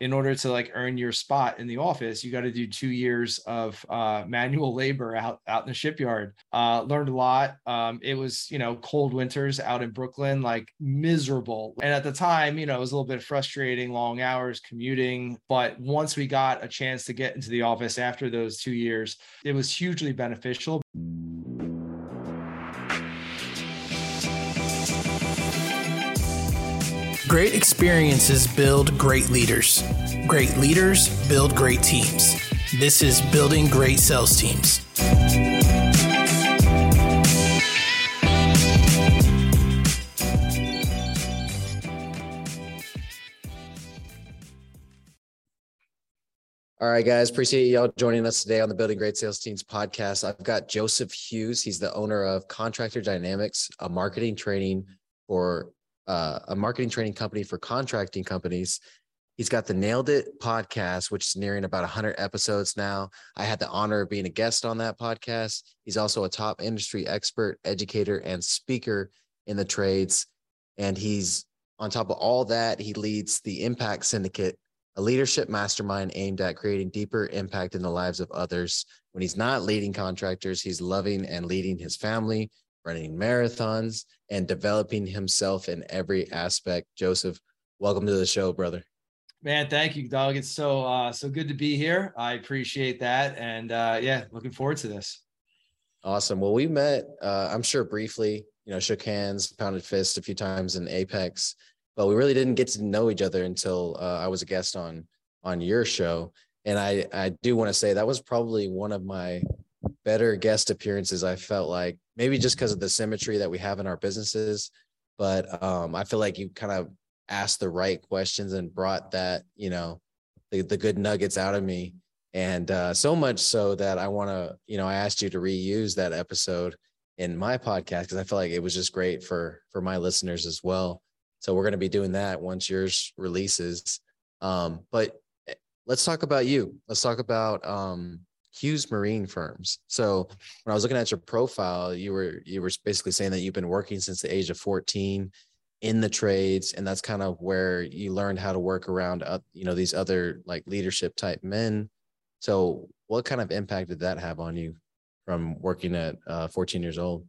in order to like earn your spot in the office, you got to do two years of uh, manual labor out out in the shipyard. Uh, learned a lot. Um, it was you know cold winters out in Brooklyn, like miserable. And at the time, you know, it was a little bit frustrating, long hours commuting. But once we got a chance to get into the office after those two years, it was hugely beneficial. Great experiences build great leaders. Great leaders build great teams. This is Building Great Sales Teams. All right, guys. Appreciate y'all joining us today on the Building Great Sales Teams podcast. I've got Joseph Hughes. He's the owner of Contractor Dynamics, a marketing training for uh, a marketing training company for contracting companies. He's got the Nailed It podcast, which is nearing about 100 episodes now. I had the honor of being a guest on that podcast. He's also a top industry expert, educator, and speaker in the trades. And he's on top of all that, he leads the Impact Syndicate, a leadership mastermind aimed at creating deeper impact in the lives of others. When he's not leading contractors, he's loving and leading his family, running marathons, and developing himself in every aspect. Joseph, welcome to the show, brother. Man, thank you, dog. It's so uh, so good to be here. I appreciate that, and uh, yeah, looking forward to this. Awesome. Well, we met, uh, I'm sure, briefly. You know, shook hands, pounded fists a few times in Apex, but we really didn't get to know each other until uh, I was a guest on on your show. And I I do want to say that was probably one of my better guest appearances. I felt like maybe just because of the symmetry that we have in our businesses, but um, I feel like you kind of asked the right questions and brought that, you know, the, the good nuggets out of me. And uh, so much so that I want to, you know, I asked you to reuse that episode in my podcast because I feel like it was just great for for my listeners as well. So we're going to be doing that once yours releases. Um, but eh, let's talk about you. Let's talk about um, Hughes Marine Firms. So when I was looking at your profile, you were you were basically saying that you've been working since the age of 14 in the trades, and that's kind of where you learned how to work around uh, you know these other like leadership type men. So what kind of impact did that have on you from working at uh, 14 years old?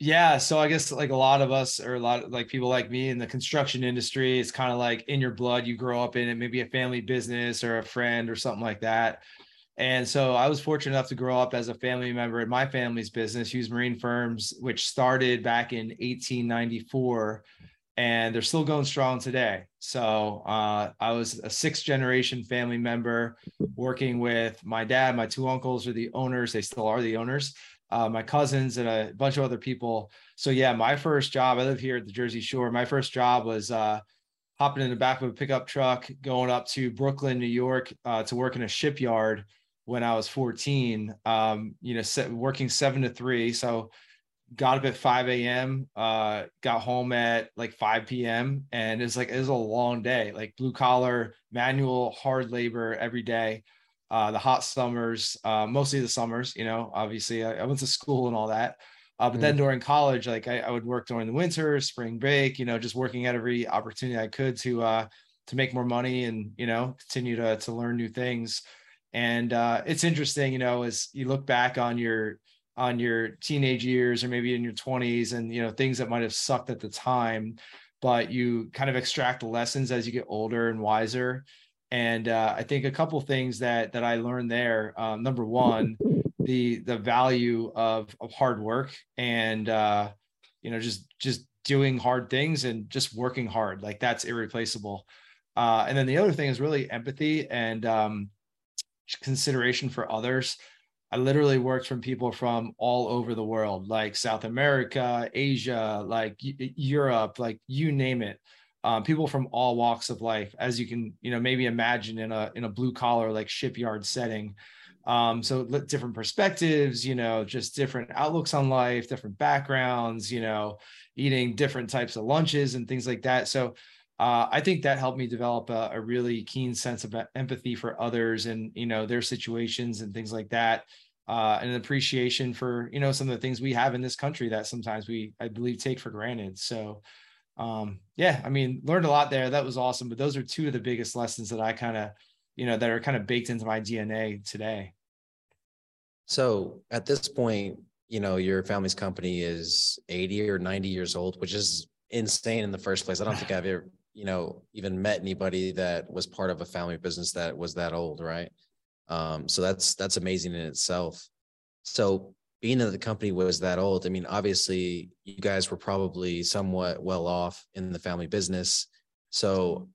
Yeah, so I guess like a lot of us or a lot of like people like me in the construction industry, it's kind of like in your blood. You grow up in it, maybe a family business or a friend or something like that. And so I was fortunate enough to grow up as a family member in my family's business, Hughes Marine Firms, which started back in 1894 and they're still going strong today. So uh, I was a sixth generation family member working with my dad. My two uncles are the owners, they still are the owners, uh, my cousins, and a bunch of other people. So, yeah, my first job, I live here at the Jersey Shore. My first job was uh, hopping in the back of a pickup truck, going up to Brooklyn, New York uh, to work in a shipyard when I was 14, um, you know, working seven to three. So got up at 5 a.m., uh, got home at like 5 p.m. And it's like, it was a long day, like blue collar, manual, hard labor every day. Uh, the hot summers, uh, mostly the summers, you know, obviously I, I went to school and all that. Uh, but mm. then during college, like I, I, would work during the winter, spring break, you know, just working at every opportunity I could to, uh, to make more money and, you know, continue to, to learn new things. And uh, it's interesting, you know, as you look back on your on your teenage years or maybe in your 20s and you know things that might have sucked at the time but you kind of extract lessons as you get older and wiser. And uh, i think a couple things that that i learned there um, number one the the value of of hard work and uh, you know just just doing hard things and just working hard like that's irreplaceable. Uh, and then the other thing is really empathy and um, consideration for others. I literally worked from people from all over the world, like South America, Asia, like Europe, like you name it. Um, people from all walks of life, as you can, you know, maybe imagine in a in a blue collar like shipyard setting. Um, so different perspectives, you know, just different outlooks on life, different backgrounds, you know, eating different types of lunches and things like that. So uh, I think that helped me develop a, a, really keen sense of empathy for others and you know their situations and things like that, uh, and an appreciation for you know some of the things we have in this country that sometimes we I believe take for granted. So um, yeah, I mean, learned a lot there. That was awesome. But those are two of the biggest lessons that I kind of, you know, that are kind of baked into my DNA today. So at this point, you know, your family's company is 80 or 90 years old, which is insane in the first place. I don't think I've ever, you know, even met anybody that was part of a family business that was that old, right? Um, so that's that's amazing in itself. So being that the company was that old, I mean, obviously you guys were probably somewhat well off in the family business. So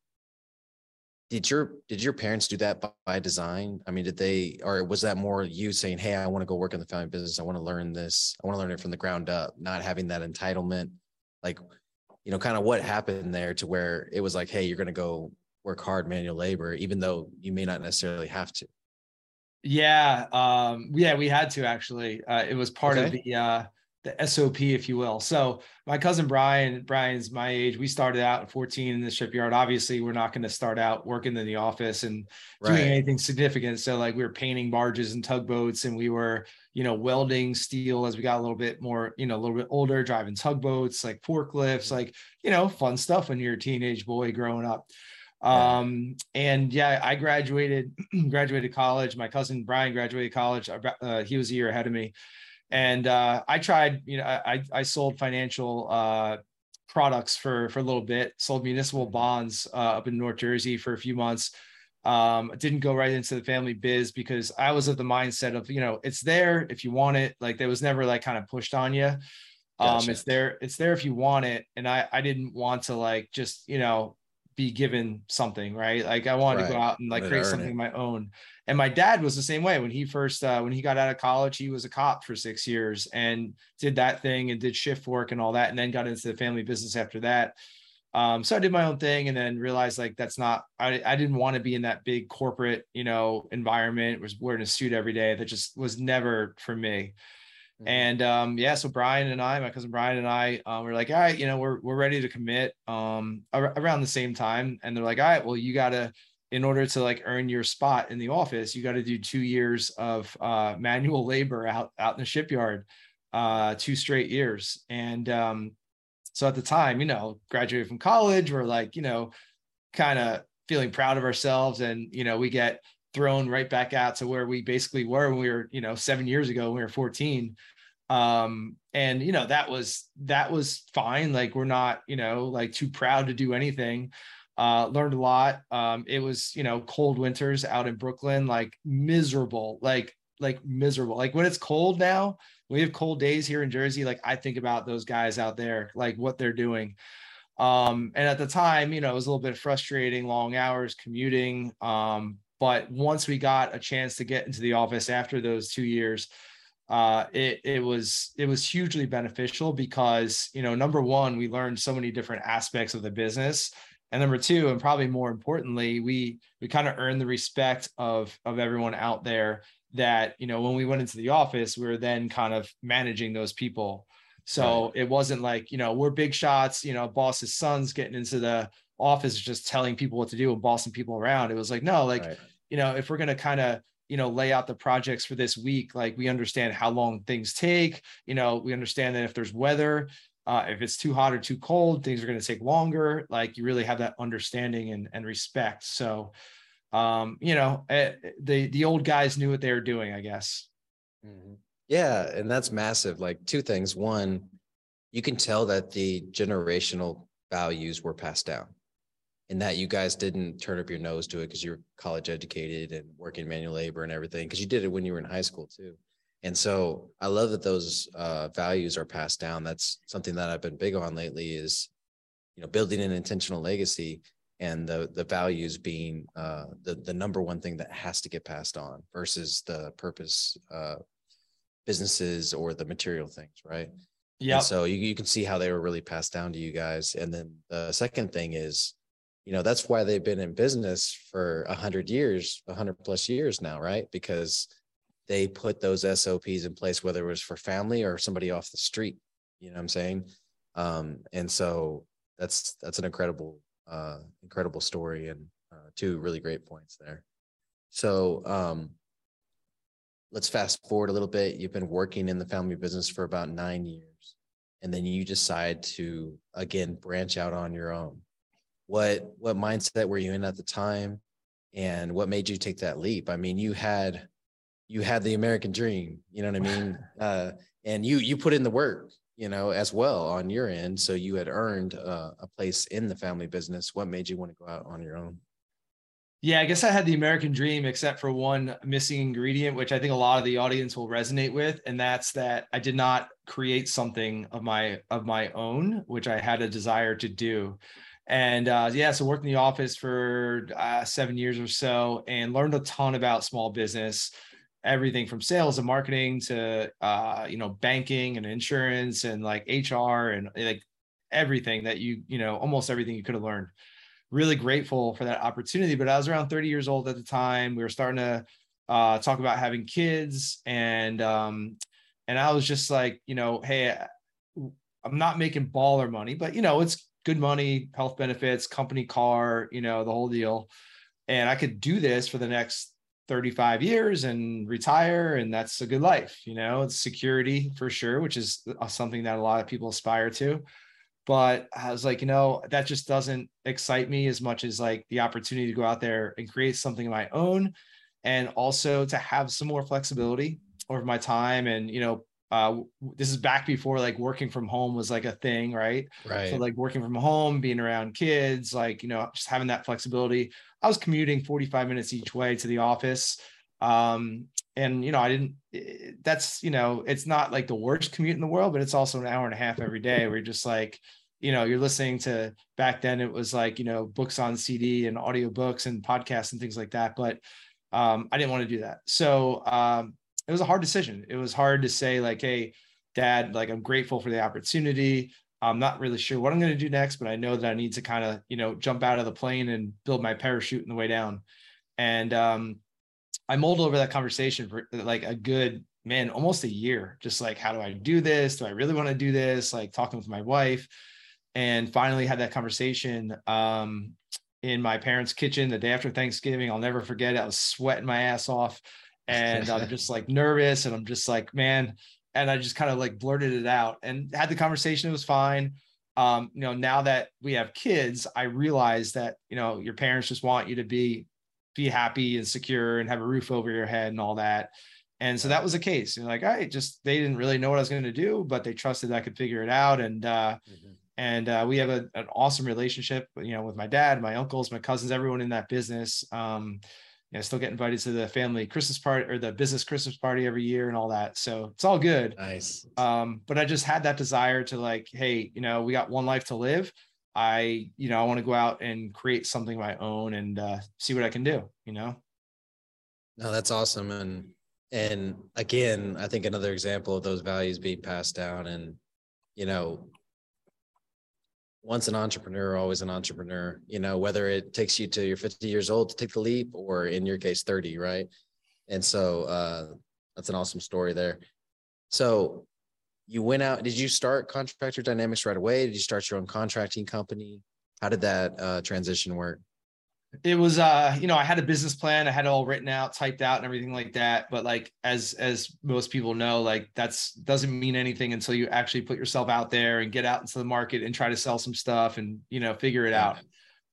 did your did your parents do that by, by design? I mean, did they or was that more you saying, Hey, I want to go work in the family business. I want to learn this. I want to learn it from the ground up, not having that entitlement. Like, you know, kind of what happened there to where it was like, hey, you're gonna go work hard manual labor, even though you may not necessarily have to. Yeah, um, yeah, we had to actually. Uh, it was part okay. of the uh, the SOP, if you will. So my cousin Brian, Brian's my age. We started out at 14 in the shipyard. Obviously, we're not going to start out working in the office and right. doing anything significant. So like we were painting barges and tugboats, and we were, you know, welding steel as we got a little bit more, you know, a little bit older, driving tugboats, like forklifts, mm-hmm. like you know, fun stuff when you're a teenage boy growing up. Um, and yeah, I graduated, graduated college. My cousin Brian graduated college. Uh, he was a year ahead of me. And uh, I tried, you know, I, I sold financial uh, products for, for a little bit, sold municipal bonds uh, up in North Jersey for a few months. Um, didn't go right into the family biz because I was of the mindset of, you know, it's there if you want it. Like there was never like kind of pushed on you. Um, gotcha. it's there, it's there if you want it. And I, I didn't want to like just, you know, be given something, right? Like I wanted right. to go out and like create something of my own. And my dad was the same way when he first uh, when he got out of college, he was a cop for six years and did that thing and did shift work and all that, and then got into the family business after that. Um, so I did my own thing and then realized like that's not I, I didn't want to be in that big corporate, you know, environment, was wearing a suit every day. That just was never for me. Mm-hmm. And um, yeah, so Brian and I, my cousin Brian and I, um, we're like, all right, you know, we're we're ready to commit um, ar- around the same time. And they're like, all right, well, you gotta, in order to like earn your spot in the office, you got to do two years of uh, manual labor out out in the shipyard, uh, two straight years. And um, so at the time, you know, graduated from college, we're like, you know, kind of feeling proud of ourselves, and you know, we get thrown right back out to where we basically were when we were, you know, seven years ago when we were 14. Um, and you know, that was that was fine. Like we're not, you know, like too proud to do anything. Uh, learned a lot. Um, it was, you know, cold winters out in Brooklyn, like miserable, like like miserable. Like when it's cold now, we have cold days here in Jersey. Like I think about those guys out there, like what they're doing. Um, and at the time, you know, it was a little bit frustrating, long hours commuting. Um, but once we got a chance to get into the office after those two years, uh, it it was it was hugely beneficial because you know number one we learned so many different aspects of the business and number two and probably more importantly we we kind of earned the respect of of everyone out there that you know when we went into the office we were then kind of managing those people so right. it wasn't like you know we're big shots you know boss's sons getting into the office just telling people what to do and bossing people around. It was like, no, like, right. you know, if we're going to kind of, you know, lay out the projects for this week, like we understand how long things take, you know, we understand that if there's weather, uh, if it's too hot or too cold, things are going to take longer. Like you really have that understanding and, and respect. So, um, you know, uh, the, the old guys knew what they were doing, I guess. Mm-hmm. Yeah. And that's massive. Like two things. One, you can tell that the generational values were passed down and that you guys didn't turn up your nose to it because you're college educated and working manual labor and everything because you did it when you were in high school too and so i love that those uh, values are passed down that's something that i've been big on lately is you know building an intentional legacy and the the values being uh, the the number one thing that has to get passed on versus the purpose uh, businesses or the material things right yeah so you, you can see how they were really passed down to you guys and then the second thing is you know that's why they've been in business for a hundred years, a hundred plus years now, right? Because they put those SOPs in place, whether it was for family or somebody off the street. You know what I'm saying? Um, and so that's that's an incredible, uh, incredible story and uh, two really great points there. So um, let's fast forward a little bit. You've been working in the family business for about nine years. and then you decide to again branch out on your own. What what mindset were you in at the time, and what made you take that leap? I mean, you had you had the American dream, you know what I mean, uh, and you you put in the work, you know, as well on your end. So you had earned uh, a place in the family business. What made you want to go out on your own? Yeah, I guess I had the American dream, except for one missing ingredient, which I think a lot of the audience will resonate with, and that's that I did not create something of my of my own, which I had a desire to do. And uh, yeah, so worked in the office for uh, seven years or so, and learned a ton about small business, everything from sales and marketing to uh, you know banking and insurance and like HR and like everything that you you know almost everything you could have learned really grateful for that opportunity. But I was around 30 years old at the time. We were starting to uh, talk about having kids, and um, and I was just like, you know, hey, I'm not making baller money, but you know, it's good money, health benefits, company car, you know, the whole deal. And I could do this for the next 35 years and retire and that's a good life you know it's security for sure which is uh, something that a lot of people aspire to. But I was like, you know, that just doesn't excite me as much as like the opportunity to go out there and create something of my own and also to have some more flexibility over my time and you know uh, this is back before like working from home was like a thing right? Right. so like working from home being around kids like you know just having that flexibility. I was commuting 45 minutes each way to the office um and you know i didn't eh, that's you know it's not like the worst commute in the world but it's also an hour and a half every day where you're just like you know you're listening to back then it was like you know books on cd and audiobooks and podcasts and things like that but um, i didn't want to do that. So um, it was a hard decision. It was hard to say like hey dad like i'm grateful for the opportunity. I'm not really sure what i'm going to do next but i know that i need to kind of you know jump out of the plane and build my parachute in the way down. And um, i mulled over that conversation for like a good man almost a year. Just like how do i do this? Do i really want to do this? Like talking with my wife. And finally had that conversation um, in my parents' kitchen the day after Thanksgiving. I'll never forget it. I was sweating my ass off and I'm just like nervous and I'm just like, man. And I just kind of like blurted it out and had the conversation. It was fine. Um, you know, now that we have kids, I realize that, you know, your parents just want you to be be happy and secure and have a roof over your head and all that. And so that was the case. Know, like I just they didn't really know what I was going to do, but they trusted I could figure it out. And uh, mm-hmm and uh, we have a, an awesome relationship you know with my dad my uncles my cousins everyone in that business um you know still get invited to the family christmas party or the business christmas party every year and all that. So it's all good. Nice. Um but i just had that desire to like hey you know we got one life to live. I you know i want to go out and create something of my own and uh, see what i can do you know? No that's awesome and and again i think another example of those values being passed down and you know once an entrepreneur, always an entrepreneur, you know, whether it takes you to your 50 years old to take the leap or in your case, 30, right? And so uh, that's an awesome story there. So you went out, did you start Contractor Dynamics right away? Did you start your own contracting company? How did that uh, transition work? It was uh you know i had a business plan i had it all written out typed out and everything like that but like as as most people know like that's doesn't mean anything until you actually put yourself out there and get out into the market and try to sell some stuff and you know figure it out.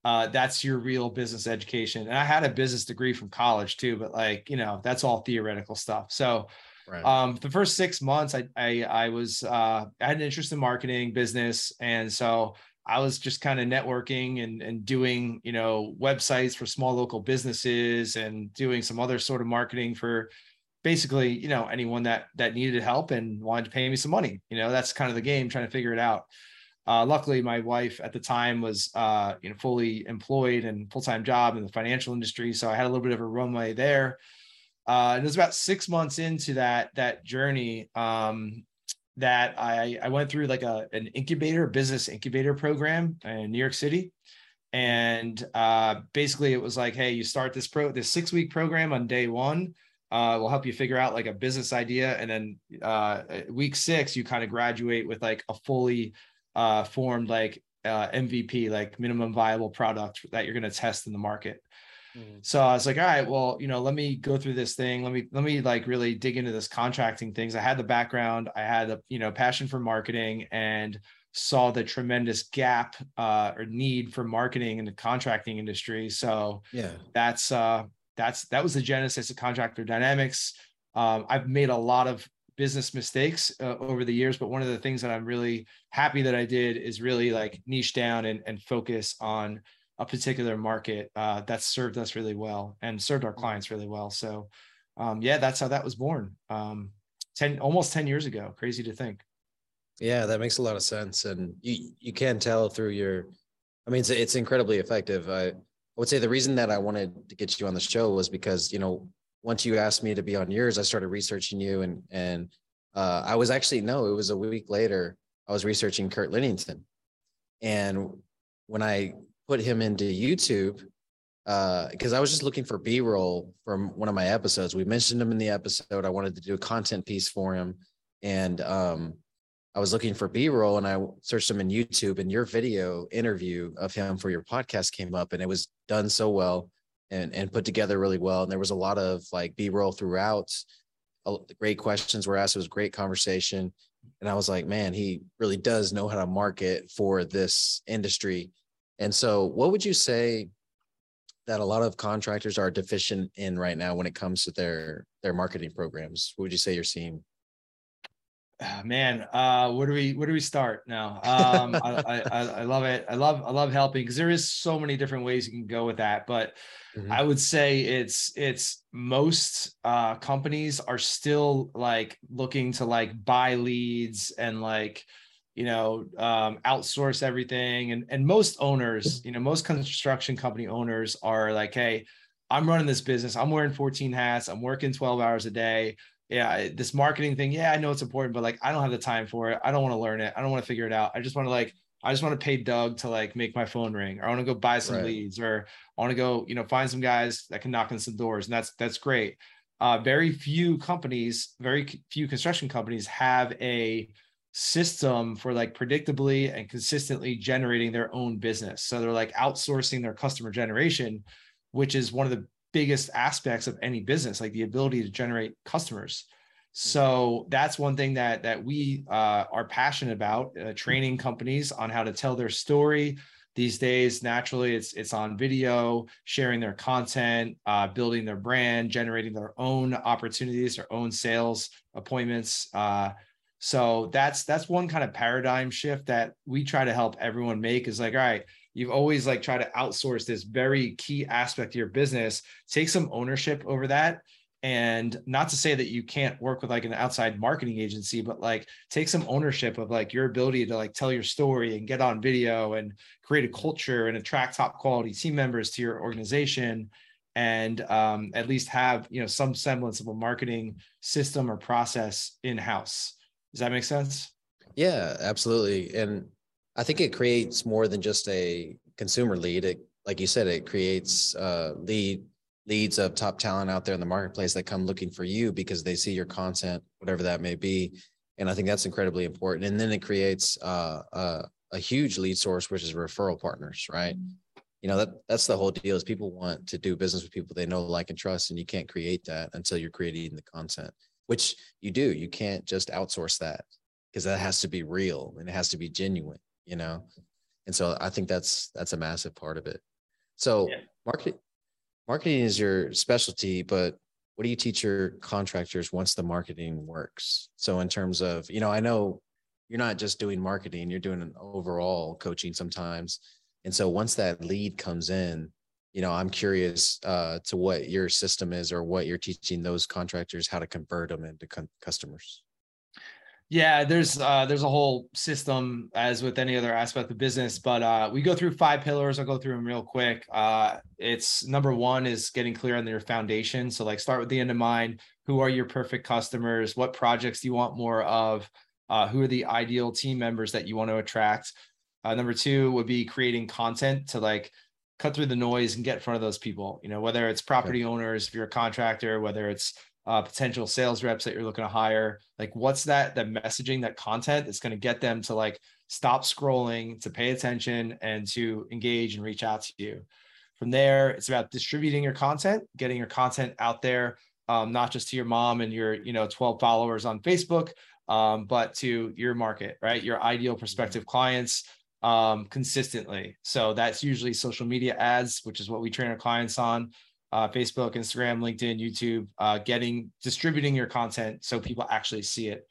Uh that's your real business education. And i had a business degree from college too but like you know that's all theoretical stuff. So Right. Um, the first six months, I, I I was uh, I had an interest in marketing business, and so I was just kind of networking and, and doing, you know, websites for small local businesses and doing some other sort of marketing for basically, you know, anyone that that needed help and wanted to pay me some money. You know, that's kind of the game, trying to figure it out. Uh, luckily, my wife at the time was, uh, you know, fully employed and full time job in the financial industry, so I had a little bit of a runway there. Uh, and it was about six months into that that journey. Um, that I, I went through like a, an incubator, business incubator program in New York City. And uh, basically it was like, hey, you start this pro this six week program on day one. Uh, will help you figure out like a business idea. And then uh, week six, you kind of graduate with like a fully uh, formed like uh, MVP, like minimum viable product that you're going to test in the market. Mm. So I was like, all right, well, you know, let me go through this thing. Let me let me like really dig into this contracting things. I had the background, I had the you know passion for marketing, and saw the tremendous gap uh, or need for marketing in the contracting industry. So yeah, that's uh, that's that was the genesis of Contractor Dynamics. Um, I've made a lot of business mistakes uh, over the years, but one of the things that I'm really happy that I did is really like niche down and, and focus on a particular market uh, that served us really well and served our clients really well. So, um, yeah, that's how that was born. Um, 10, almost 10 years ago. Crazy to think. Yeah, that makes a lot of sense. And you, you can tell through your, I mean, it's, it's incredibly effective. I, I would say the reason that I wanted to get you on the show was because, you know, once you asked me to be on yours, I started researching you and, and uh, I was actually, no, it was a week later, I was researching Kurt Linnington. And when I put him into YouTube, because uh, I was just looking for B roll from one of my episodes. We mentioned him in the episode. I wanted to do a content piece for him. And um, I was looking for B roll and I searched him in YouTube and your video interview of him for your podcast came up and it was done so well and, and put together really well. And there was a lot of like B roll throughout. Great questions were asked. It was great conversation. And I was like, man, he really does know how to market for this industry. And so, what would you say that a lot of contractors are deficient in right now when it comes to their their marketing programs? What would you say you're seeing? Oh, man uh where do we where do we start now um I, I i love it i love i love helping because there is so many different ways you can go with that but mm-hmm. i would say it's it's most uh companies are still like looking to like buy leads and like you know um outsource everything and and most owners you know most construction company owners are like hey i'm running this business i'm wearing 14 hats i'm working 12 hours a day yeah, this marketing thing, yeah, I know it's important, but like I don't have the time for it. I don't want to learn it. I don't want to figure it out. I just want to like I just want to pay Doug to like make my phone ring. Or I want to go buy some right. leads or I want to go, you know, find some guys that can knock on some doors. And that's that's great. Uh, very few companies, very few construction companies have a system for like predictably and consistently generating their own business. So they're like outsourcing their customer generation, which is one of the biggest aspects of any business, like the ability to generate customers. So mm-hmm. that's one thing that that we uh, are passionate about, uh, training companies on how to tell their story. These days, naturally, it's it's on video, sharing their content, uh, building their brand, generating their own opportunities, their own sales appointments. So that's that's one kind of paradigm shift that we try to help everyone make. Is like, all right, you've always like tried to outsource this very key aspect of your business take some ownership over that and not to say that you can't work with like an outside marketing agency but like take some ownership of like your ability to like tell your story and get on video and create a culture and attract top quality team members to your organization and um, at least have you know some semblance of a marketing system or process in house does that make sense yeah absolutely and I think it creates more than just a consumer lead. It, like you said, it creates uh, lead leads of top talent out there in the marketplace that come looking for you because they see your content, whatever that may be. And I think that's incredibly important. And then it creates uh, a, a huge lead source, which is referral partners, right? Mm-hmm. You know that that's the whole deal. Is people want to do business with people they know, like, and trust, and you can't create that until you're creating the content, which you do. You can't just outsource that because that has to be real and it has to be genuine you know and so i think that's that's a massive part of it so yeah. marketing marketing is your specialty but what do you teach your contractors once the marketing works so in terms of you know i know you're not just doing marketing you're doing an overall coaching sometimes and so once that lead comes in you know i'm curious uh, to what your system is or what you're teaching those contractors how to convert them into con- customers yeah, there's uh, there's a whole system as with any other aspect of business, but uh, we go through five pillars. I'll go through them real quick. Uh, it's number one is getting clear on your foundation. So like start with the end in mind. Who are your perfect customers? What projects do you want more of? Uh, who are the ideal team members that you want to attract? Uh, number two would be creating content to like cut through the noise and get in front of those people. You know, whether it's property owners, if you're a contractor, whether it's uh, potential sales reps that you're looking to hire like what's that that messaging that content that's going to get them to like stop scrolling to pay attention and to engage and reach out to you From there, it's about distributing your content, getting your content out there, um, not just to your mom and your, you know, 12 followers on Facebook, um, but to your market, right? Your ideal prospective clients um, consistently. So that's usually social media ads, which is what we train our clients on. Uh, Facebook, Instagram, LinkedIn, YouTube, uh, getting distributing your content so people actually see it.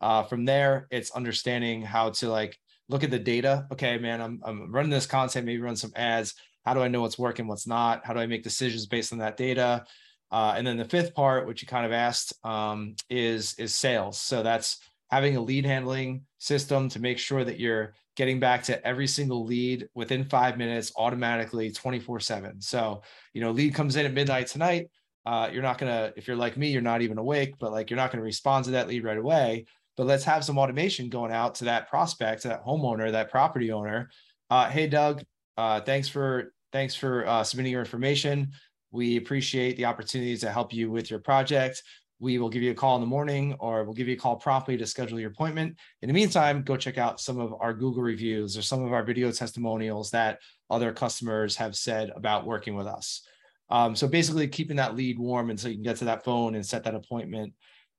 Uh, from there, it's understanding how to like look at the data. Okay, man, I'm, I'm running this content, maybe run some ads. How do I know what's working, what's not? How do I make decisions based on that data? Uh, and then the fifth part, which you kind of asked, um, is is sales. So that's having a lead handling system to make sure that you're getting back to every single lead within five minutes automatically 24 7 so you know lead comes in at midnight tonight uh, you're not gonna if you're like me you're not even awake but like you're not gonna respond to that lead right away but let's have some automation going out to that prospect to that homeowner that property owner uh, hey doug uh, thanks for Thanks for uh, submitting your information. We appreciate the opportunities to help you with your project. We will give you a call in the morning or we'll give you a call promptly to schedule your appointment. In the meantime, go check out some of our Google reviews or some of our video testimonials that other customers have said about working with us. Um, so basically keeping that lead warm until you can get to that phone and set that appointment.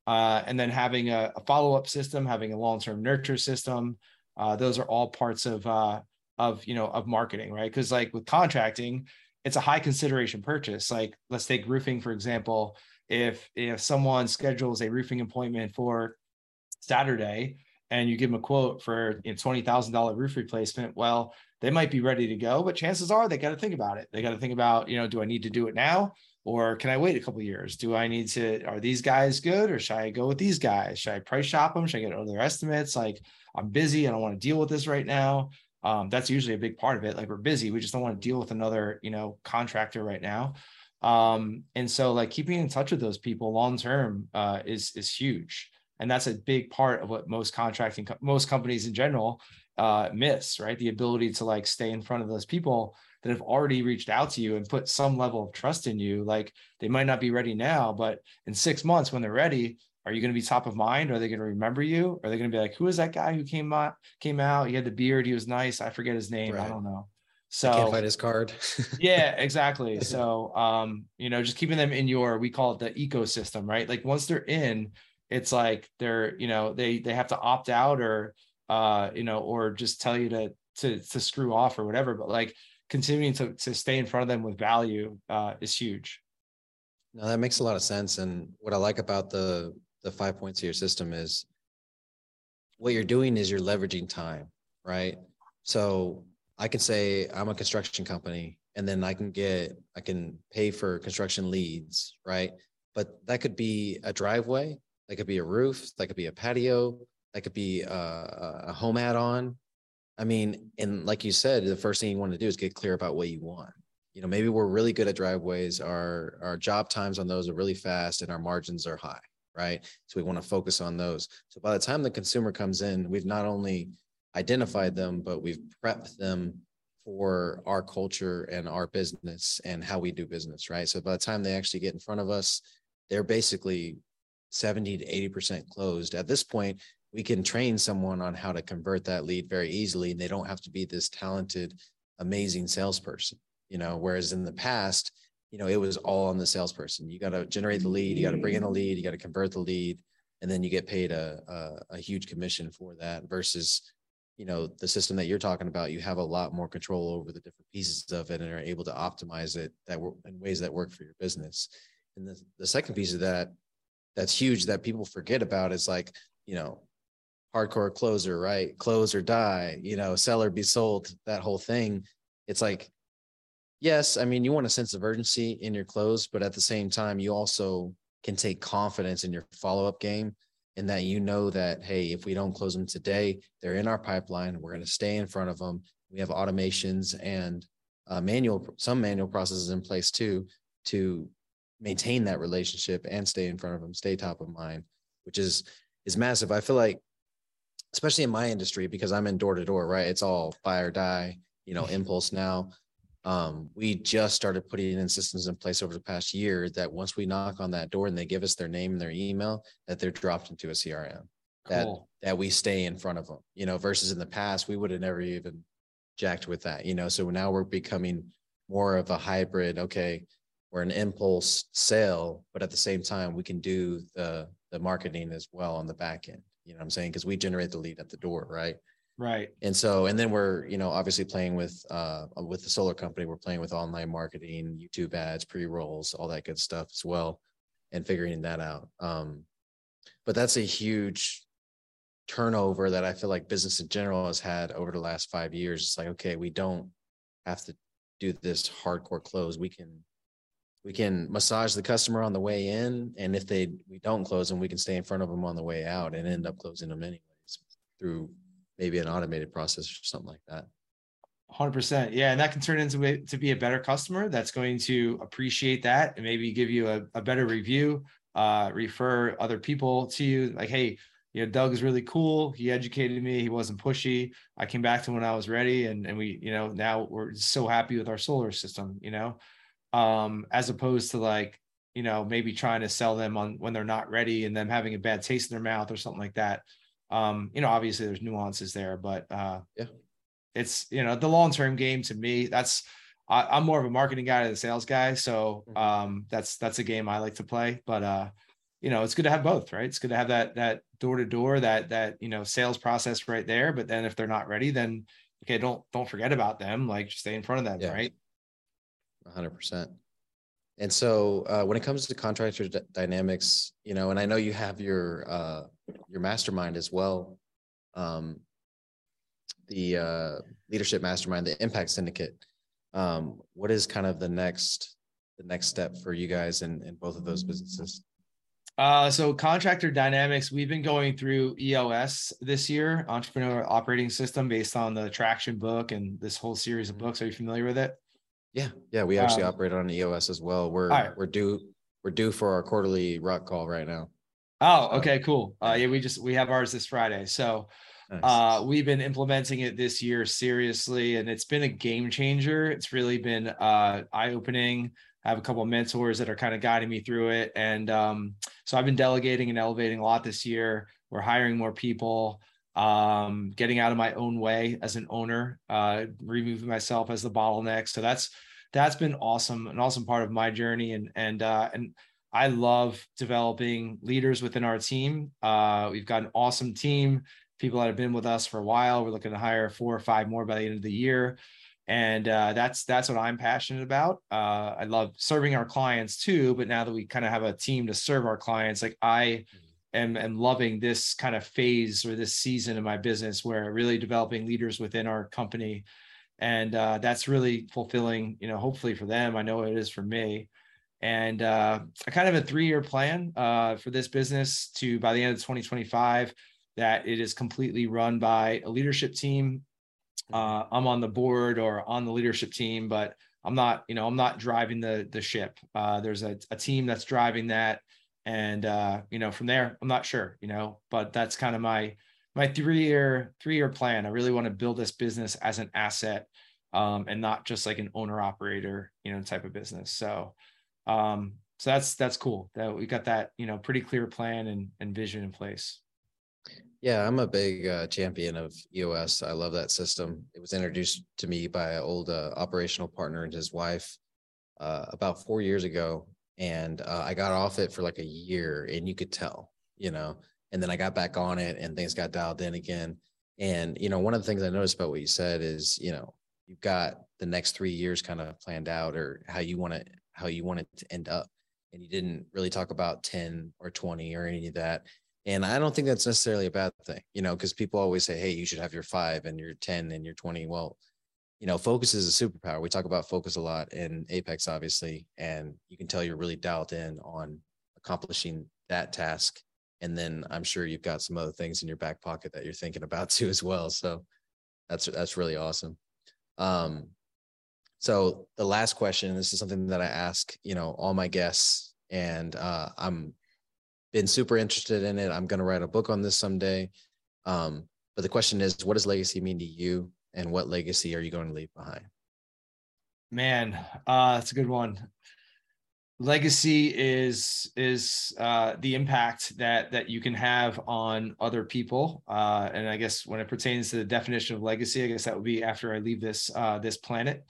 Uh, and then having a, a follow-up system, having a long-term nurture system. Uh, those are all parts of uh, of you know of marketing right because like with contracting it's a high consideration purchase like let's take roofing for example if if someone schedules a roofing appointment for saturday and you give them a quote for you know, $20000 roof replacement well they might be ready to go but chances are they got to think about it. They got to think about you know do i need to do it now or can i wait a couple years? Do i need to are these guys good or should i go with these guys? Should i price shop them? Should i get other estimates? Like i'm busy. I don't want to deal with this right now. Um, that's usually a big part of it. Like we're busy, we just don't want to deal with another, you know, contractor right now. Um, and so like keeping in touch with those people long term uh, is is huge, and that's a big part of what most contracting most companies in general uh, miss, right? The ability to like stay in front of those people that have already reached out to you and put some level of trust in you. Like they might not be ready now, but in six months when they're ready, are you going to be top of mind? Are they going to remember you? Are they going to be like, who is that guy who came out? Came out. He had the beard. He was nice. I forget his name. Right. I don't know. So I can't find his card. yeah, exactly. So, um, you know, just keeping them in your, we call it the ecosystem, right? Like once they're in, it's like they're, you know, they they have to opt out or, uh, you know, or just tell you to to to screw off or whatever. But like continuing to to stay in front of them with value uh, is huge. No, that makes a lot of sense. And what I like about the the five points of your system is what you're doing is you're leveraging time, right? So I can say I'm a construction company and then I can get, I can pay for construction leads, right? But that could be a driveway, that could be a roof, that could be a patio, that could be a, a home add on. I mean, and like you said, the first thing you want to do is get clear about what you want. You know, maybe we're really good at driveways, our, our job times on those are really fast and our margins are high right? So we want to focus on those. So by the time the consumer comes in, we've not only identified them, but we've prepped them for our culture and our business and how we do business, right? So by the time they actually get in front of us, they're basically 70 to 80% closed. At this point, we can train someone on how to convert that lead very easily. And they don't have to be this talented, amazing salesperson, you know, whereas in the past, you know, it was all on the salesperson. You got to generate the lead, you got to bring in a lead, you got to convert the lead, and then you get paid a, a, a huge commission for that. Versus, you know, the system that you're talking about, you have a lot more control over the different pieces of it and are able to optimize it that work in ways that work for your business. And the, the second piece of that that's huge that people forget about is like, you know, hardcore closer, right? Close or die, you know, seller be sold, that whole thing. It's like yes, I mean, you want a sense of urgency in your close, but at the same time, you also can take confidence in your follow up game and that you know that, hey, if we don't close them today, they're in our pipeline. We're going to stay in front of them. We have automations and uh, manual, some manual processes in place too to maintain that relationship and stay in front of them, stay top of mind, which is is massive. I feel like, especially in my industry, because I'm in door to door, right? It's all buy or die, you know, impulse now um, we just started putting in systems in place over the past year that once we knock on that door and they give us their name and their email, that they're dropped into a CRM. Cool. That that we stay in front of them, you know, versus in the past we would have never even jacked with that, you know. So now we're becoming more of a hybrid. Okay, we're an impulse sale, but at the same time, we can do the the marketing as well on the back end. You know what I'm saying? Because we generate the lead at the door, right? Right. And so, and then we're, you know, obviously playing with uh with the solar company, we're playing with online marketing, YouTube ads, pre-rolls, all that good stuff as well, and figuring that out. Um, but that's a huge turnover that I feel like business in general has had over the last five years. It's like, okay, we don't have to do this hardcore close. We can we can massage the customer on the way in, and if they we don't close them, we can stay in front of them on the way out and end up closing them anyways through maybe an automated process or something like that. 100% yeah and that can turn into to be a better customer that's going to appreciate that and maybe give you a, a better review uh, refer other people to you like hey you know doug is really cool. He educated me. He wasn't pushy. I came back to when i was ready and and we you know now we're so happy with our solar system you know? Um as opposed to like you know maybe trying to sell them on when they're not ready and them having a bad taste in their mouth or something like that um you know obviously there's nuances there but uh yeah it's you know the long term game to me that's I, am more of a marketing guy than a sales guy so mm-hmm. um that's that's a game i like to play but uh you know it's good to have both right it's good to have that that door to door that that you know sales process right there but then if they're not ready then okay don't don't forget about them like stay in front of them yeah. right 100% and so uh, when it comes to contractor d- dynamics you know and i know you have your uh, your mastermind as well um, the uh, leadership mastermind the impact syndicate um, what is kind of the next the next step for you guys in, in both of those businesses uh, so contractor dynamics, we've been going through EOS this year, entrepreneur operating system based on the traction book and this whole series of mm-hmm. books. Are you familiar with it? Yeah. Yeah. We actually um, operate on EOS as well. We're, right. we're due, we're due for our quarterly rock call right now. Oh, okay, cool. Uh, yeah, we just, we have ours this Friday. So, nice. uh, we've been implementing it this year seriously and it's been a game changer. It's really been, uh, eye opening. I have a couple of mentors that are kind of guiding me through it. And um, so I've been delegating and elevating a lot this year. We're hiring more people, um, getting out of my own way as an owner, uh, removing myself as the bottleneck. So that's that's been awesome, an awesome part of my journey. And and uh, and I love developing leaders within our team. Uh, we've got an awesome team, people that have been with us for a while. We're looking to hire four or five more by the end of the year and uh, that's that's what I'm passionate about. Uh, I love serving our clients too, but now that we kind of have a team to serve our clients, like I am, am loving this kind of phase or this season of my business where really developing leaders within our company, and uh, that's really fulfilling. You know, hopefully for them, I know it is for me. And uh, I kind of a three-year plan uh, for this business to by the end of 2025 that it is completely run by a leadership team uh, I'm on the board or on the leadership team, but I'm not, you know, I'm not driving the the ship. Uh, there's a, a team that's driving that, and uh, you know, from there, I'm not sure, you know, but that's kind of my my three year three year plan. I really want to build this business as an asset, um, and not just like an owner operator, you know, type of business. So, um, so that's that's cool that we got that you know pretty clear plan and and vision in place. Yeah, I'm a big uh, champion of EOS. I love that system. It was introduced to me by an old uh, operational partner and his wife uh, about four years ago. And uh, I got off it for like a year, and you could tell, you know. And then I got back on it, and things got dialed in again. And you know, one of the things I noticed about what you said is, you know, you've got the next three years kind of planned out, or how you want it, how you want it to end up. And you didn't really talk about ten or twenty or any of that and I don't think that's necessarily a bad thing, you know, because people always say, hey, you should have your five and your 10 and your 20. Well, you know, focus is a superpower. We talk about focus a lot in Apex, obviously, and you can tell you're really dialed in on accomplishing that task. And then I'm sure you've got some other things in your back pocket that you're thinking about too as well. So that's that's really awesome. Um, so the last question, this is something that I ask, you know, all my guests, and uh, I'm been super interested in it. I'm going to write a book on this someday. Um, but the question is, what does legacy mean to you, and what legacy are you going to leave behind? Man, uh, that's a good one. Legacy is is uh, the impact that that you can have on other people, uh, and I guess when it pertains to the definition of legacy, I guess that would be after I leave this uh, this planet.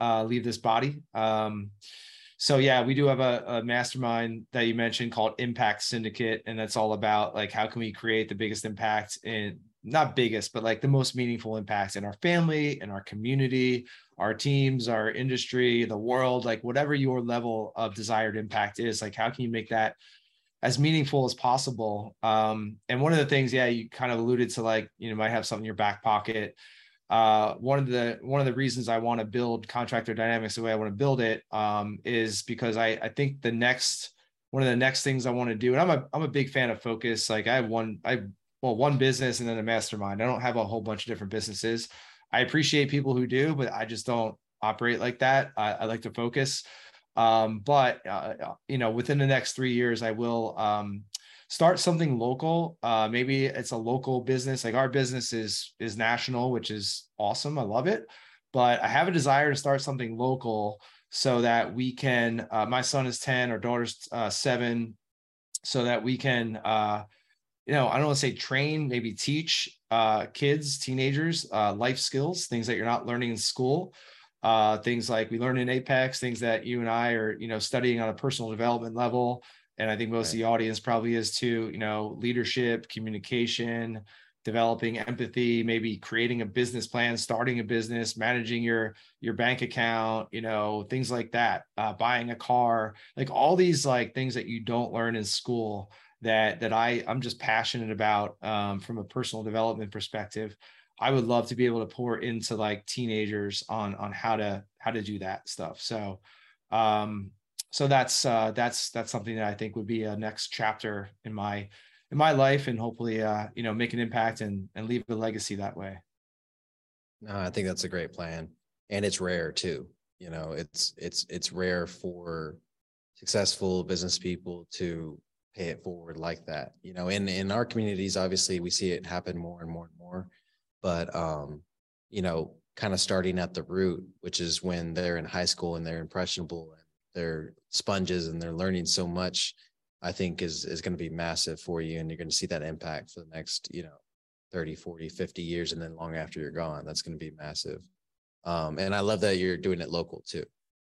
uh, leave this body. Um, so yeah, we do have a, a, mastermind that you mentioned called Impact Syndicate, and that's all about like how can we create the biggest impact in not biggest, but like the most meaningful impact in our family, in our community, our teams, our industry, the world, like whatever your level of desired impact is, like how can you make that as meaningful as possible? Um, and one of the things, yeah, you kind of alluded to like, you know, might have something in your back pocket. Uh, one of the one of the reasons I want to build contractor dynamics the way I want to build it um, is because I I think the next one of the next things I want to do, and I'm a I'm a big fan of focus. Like I have one I well one business and then a mastermind. I don't have a whole bunch of different businesses. I appreciate people who do, but I just don't operate like that. I, I like to focus. Um, but uh, uh, you know, within the next three years, I will um, start something local. Uh, maybe it's a local business. Like our business is is national, which is awesome. I love it. But I have a desire to start something local so that we can. Uh, my son is ten, our daughter's uh, seven, so that we can. You know, I don't want to say train, maybe teach uh, kids, teenagers, uh, life skills, things that you're not learning in school. Uh, things like we learn in Apex, things that you and I are, you know, studying on a personal development level. And I think most right. of the audience probably is too, you know, leadership, communication, developing empathy, maybe creating a business plan, starting a business, managing your your bank account, you know, things like that, uh, buying a car, like all these like things that you don't learn in school that that I I'm just passionate about um, from a personal development perspective. I would love to be able to pour into like teenagers on on how to how to do that stuff. So um so that's uh that's that's something that I think would be a next chapter in my in my life and hopefully uh you know make an impact and and leave a legacy that way. No, I think that's a great plan. And it's rare too. You know, it's it's it's rare for successful business people to pay it forward like that. You know, in in our communities, obviously we see it happen more and more and more. But um, you know, kind of starting at the root, which is when they're in high school and they're impressionable and they're sponges and they're learning so much, I think is is going to be massive for you. And you're going to see that impact for the next, you know, 30, 40, 50 years. And then long after you're gone, that's going to be massive. Um, and I love that you're doing it local too.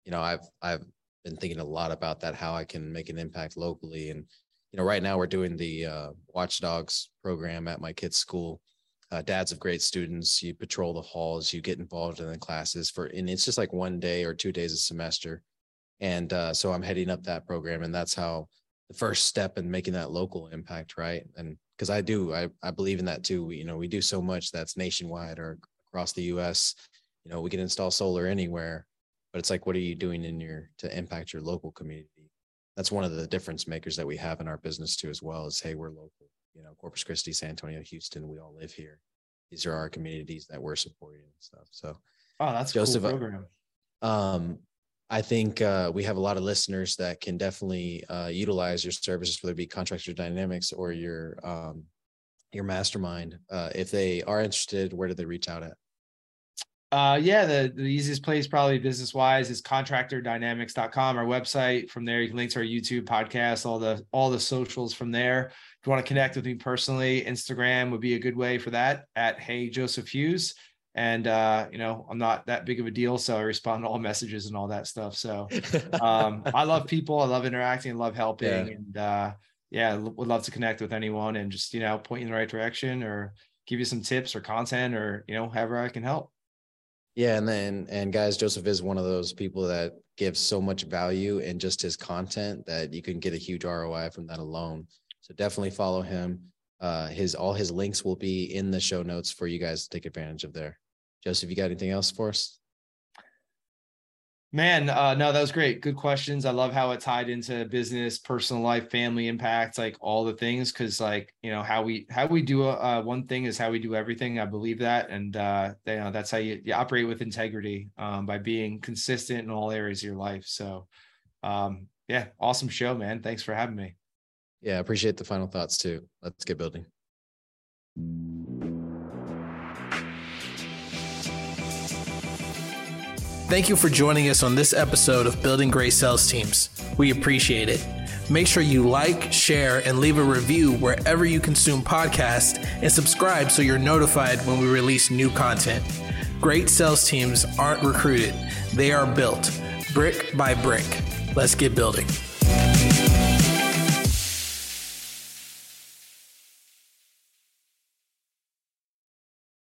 You know, I've I've been thinking a lot about that, how I can make an impact locally. And you know, right now we're doing the uh, Watchdogs program at my kid's school. Uh, dads of great students, you patrol the halls, you get involved in the classes for, and it's just like one day or two days a semester. And uh, so I'm heading up that program, and that's how the first step in making that local impact, right? And because I do, I, I believe in that too. We, you know, we do so much that's nationwide or across the U.S. You know, we can install solar anywhere, but it's like, what are you doing in your to impact your local community? That's one of the difference makers that we have in our business too as well is hey we're local you know corpus christi san antonio houston we all live here. These are our communities that we're supporting and stuff. So oh that's joseph cool program. um i think uh, we have a lot of listeners that can definitely uh, utilize your services whether it be contractor dynamics or your um your mastermind. Uh, if they are interested where do they reach out at uh, yeah, the, the easiest place probably business wise is contractordynamics.com, our website. From there, you can link to our YouTube podcast, all the all the socials from there. If you want to connect with me personally, Instagram would be a good way for that at Hey Joseph Hughes. And uh, you know, I'm not that big of a deal, so I respond to all messages and all that stuff. So um, I love people, I love interacting, I love helping, yeah. and uh, yeah, would love to connect with anyone and just you know point you in the right direction or give you some tips or content or you know however I can help. Yeah, and then and guys, Joseph is one of those people that gives so much value in just his content that you can get a huge ROI from that alone. So definitely follow him. Uh, his all his links will be in the show notes for you guys to take advantage of there. Joseph, you got anything else for us? Man, uh, no, that was great. Good questions. I love how it tied into business, personal life, family impact, like all the things. Cause like, you know, how we, how we do uh, one thing is how we do everything. I believe that. And, uh, you know, that's how you, you operate with integrity, um, by being consistent in all areas of your life. So, um, yeah, awesome show, man. Thanks for having me. Yeah. Appreciate the final thoughts too. Let's get building. Thank you for joining us on this episode of Building Great Sales Teams. We appreciate it. Make sure you like, share, and leave a review wherever you consume podcasts and subscribe so you're notified when we release new content. Great sales teams aren't recruited, they are built brick by brick. Let's get building.